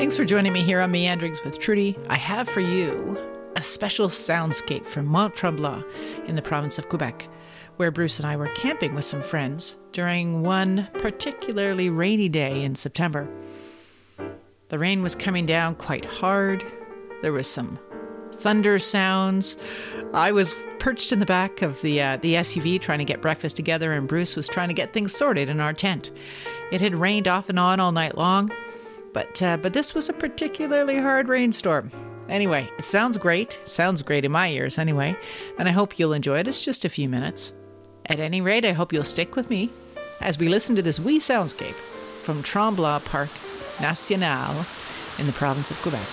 Thanks for joining me here on Meanderings with Trudy. I have for you a special soundscape from Mont Tremblant in the province of Quebec, where Bruce and I were camping with some friends during one particularly rainy day in September. The rain was coming down quite hard. There was some thunder sounds. I was perched in the back of the uh, the SUV trying to get breakfast together, and Bruce was trying to get things sorted in our tent. It had rained off and on all night long, but uh, but this was a particularly hard rainstorm. Anyway, it sounds great. Sounds great in my ears, anyway, and I hope you'll enjoy it. It's just a few minutes. At any rate, I hope you'll stick with me as we listen to this wee soundscape from Tremblant Park National in the province of Quebec.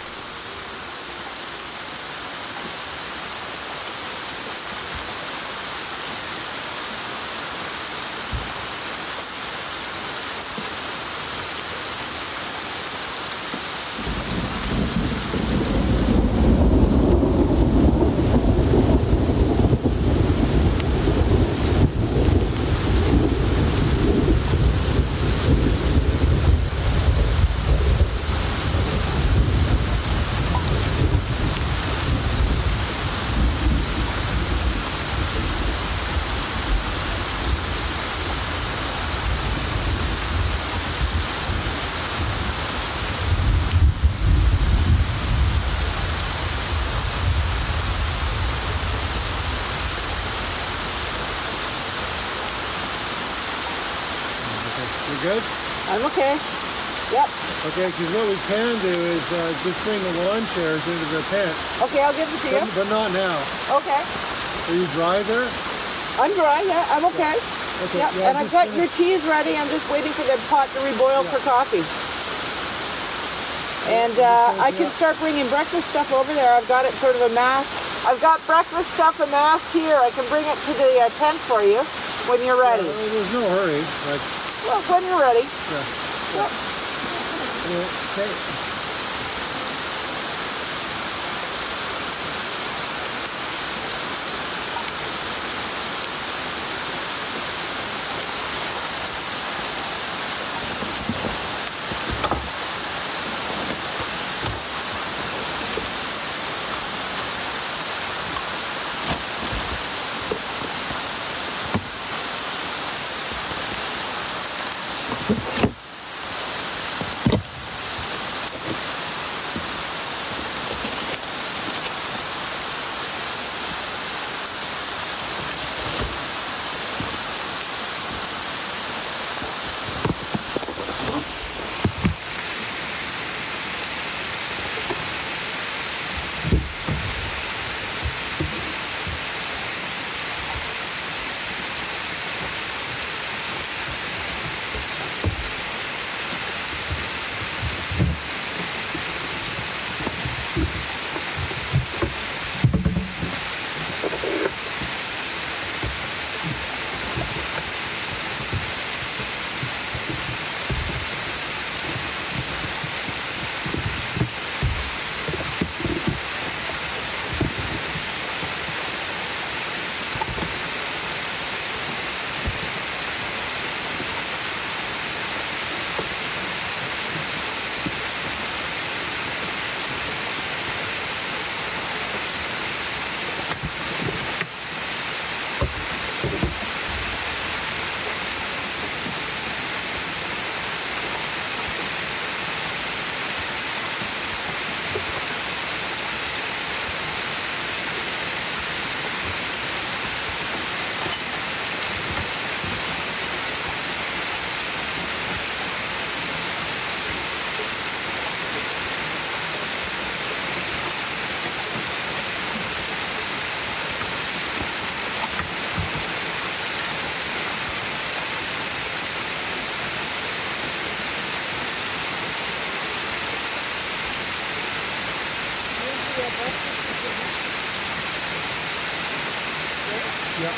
You good? I'm okay. Yep. Okay, because what we can do is uh, just bring the lawn chairs into the tent, Okay, I'll give it to you. but, but not now. Okay. Are you dry there? I'm dry, yeah, I'm okay. Okay, Yep. yeah, and I've got gonna- your teas ready. I'm just waiting for the pot to reboil for coffee. And uh, I can start bringing breakfast stuff over there. I've got it sort of amassed. I've got breakfast stuff amassed here. I can bring it to the uh, tent for you when you're Uh, ready. there's no hurry. But, Well, when you're ready. yeah. Yep. Okay.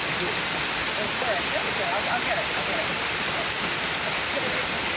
It's there. There we go. I'll, I'll get it. I'll get it.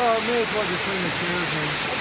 Oh, well, may as well just bring the chairs in.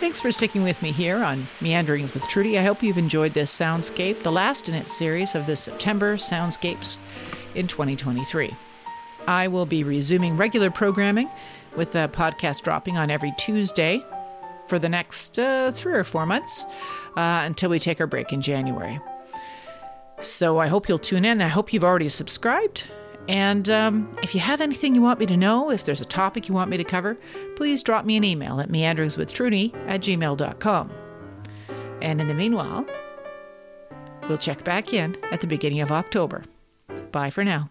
Thanks for sticking with me here on Meanderings with Trudy. I hope you've enjoyed this soundscape, the last in its series of the September Soundscapes in 2023. I will be resuming regular programming with a podcast dropping on every Tuesday for the next uh, three or four months uh, until we take our break in January. So I hope you'll tune in. I hope you've already subscribed. And um, if you have anything you want me to know, if there's a topic you want me to cover, please drop me an email at meanderingswithtrudy at gmail.com. And in the meanwhile, we'll check back in at the beginning of October. Bye for now.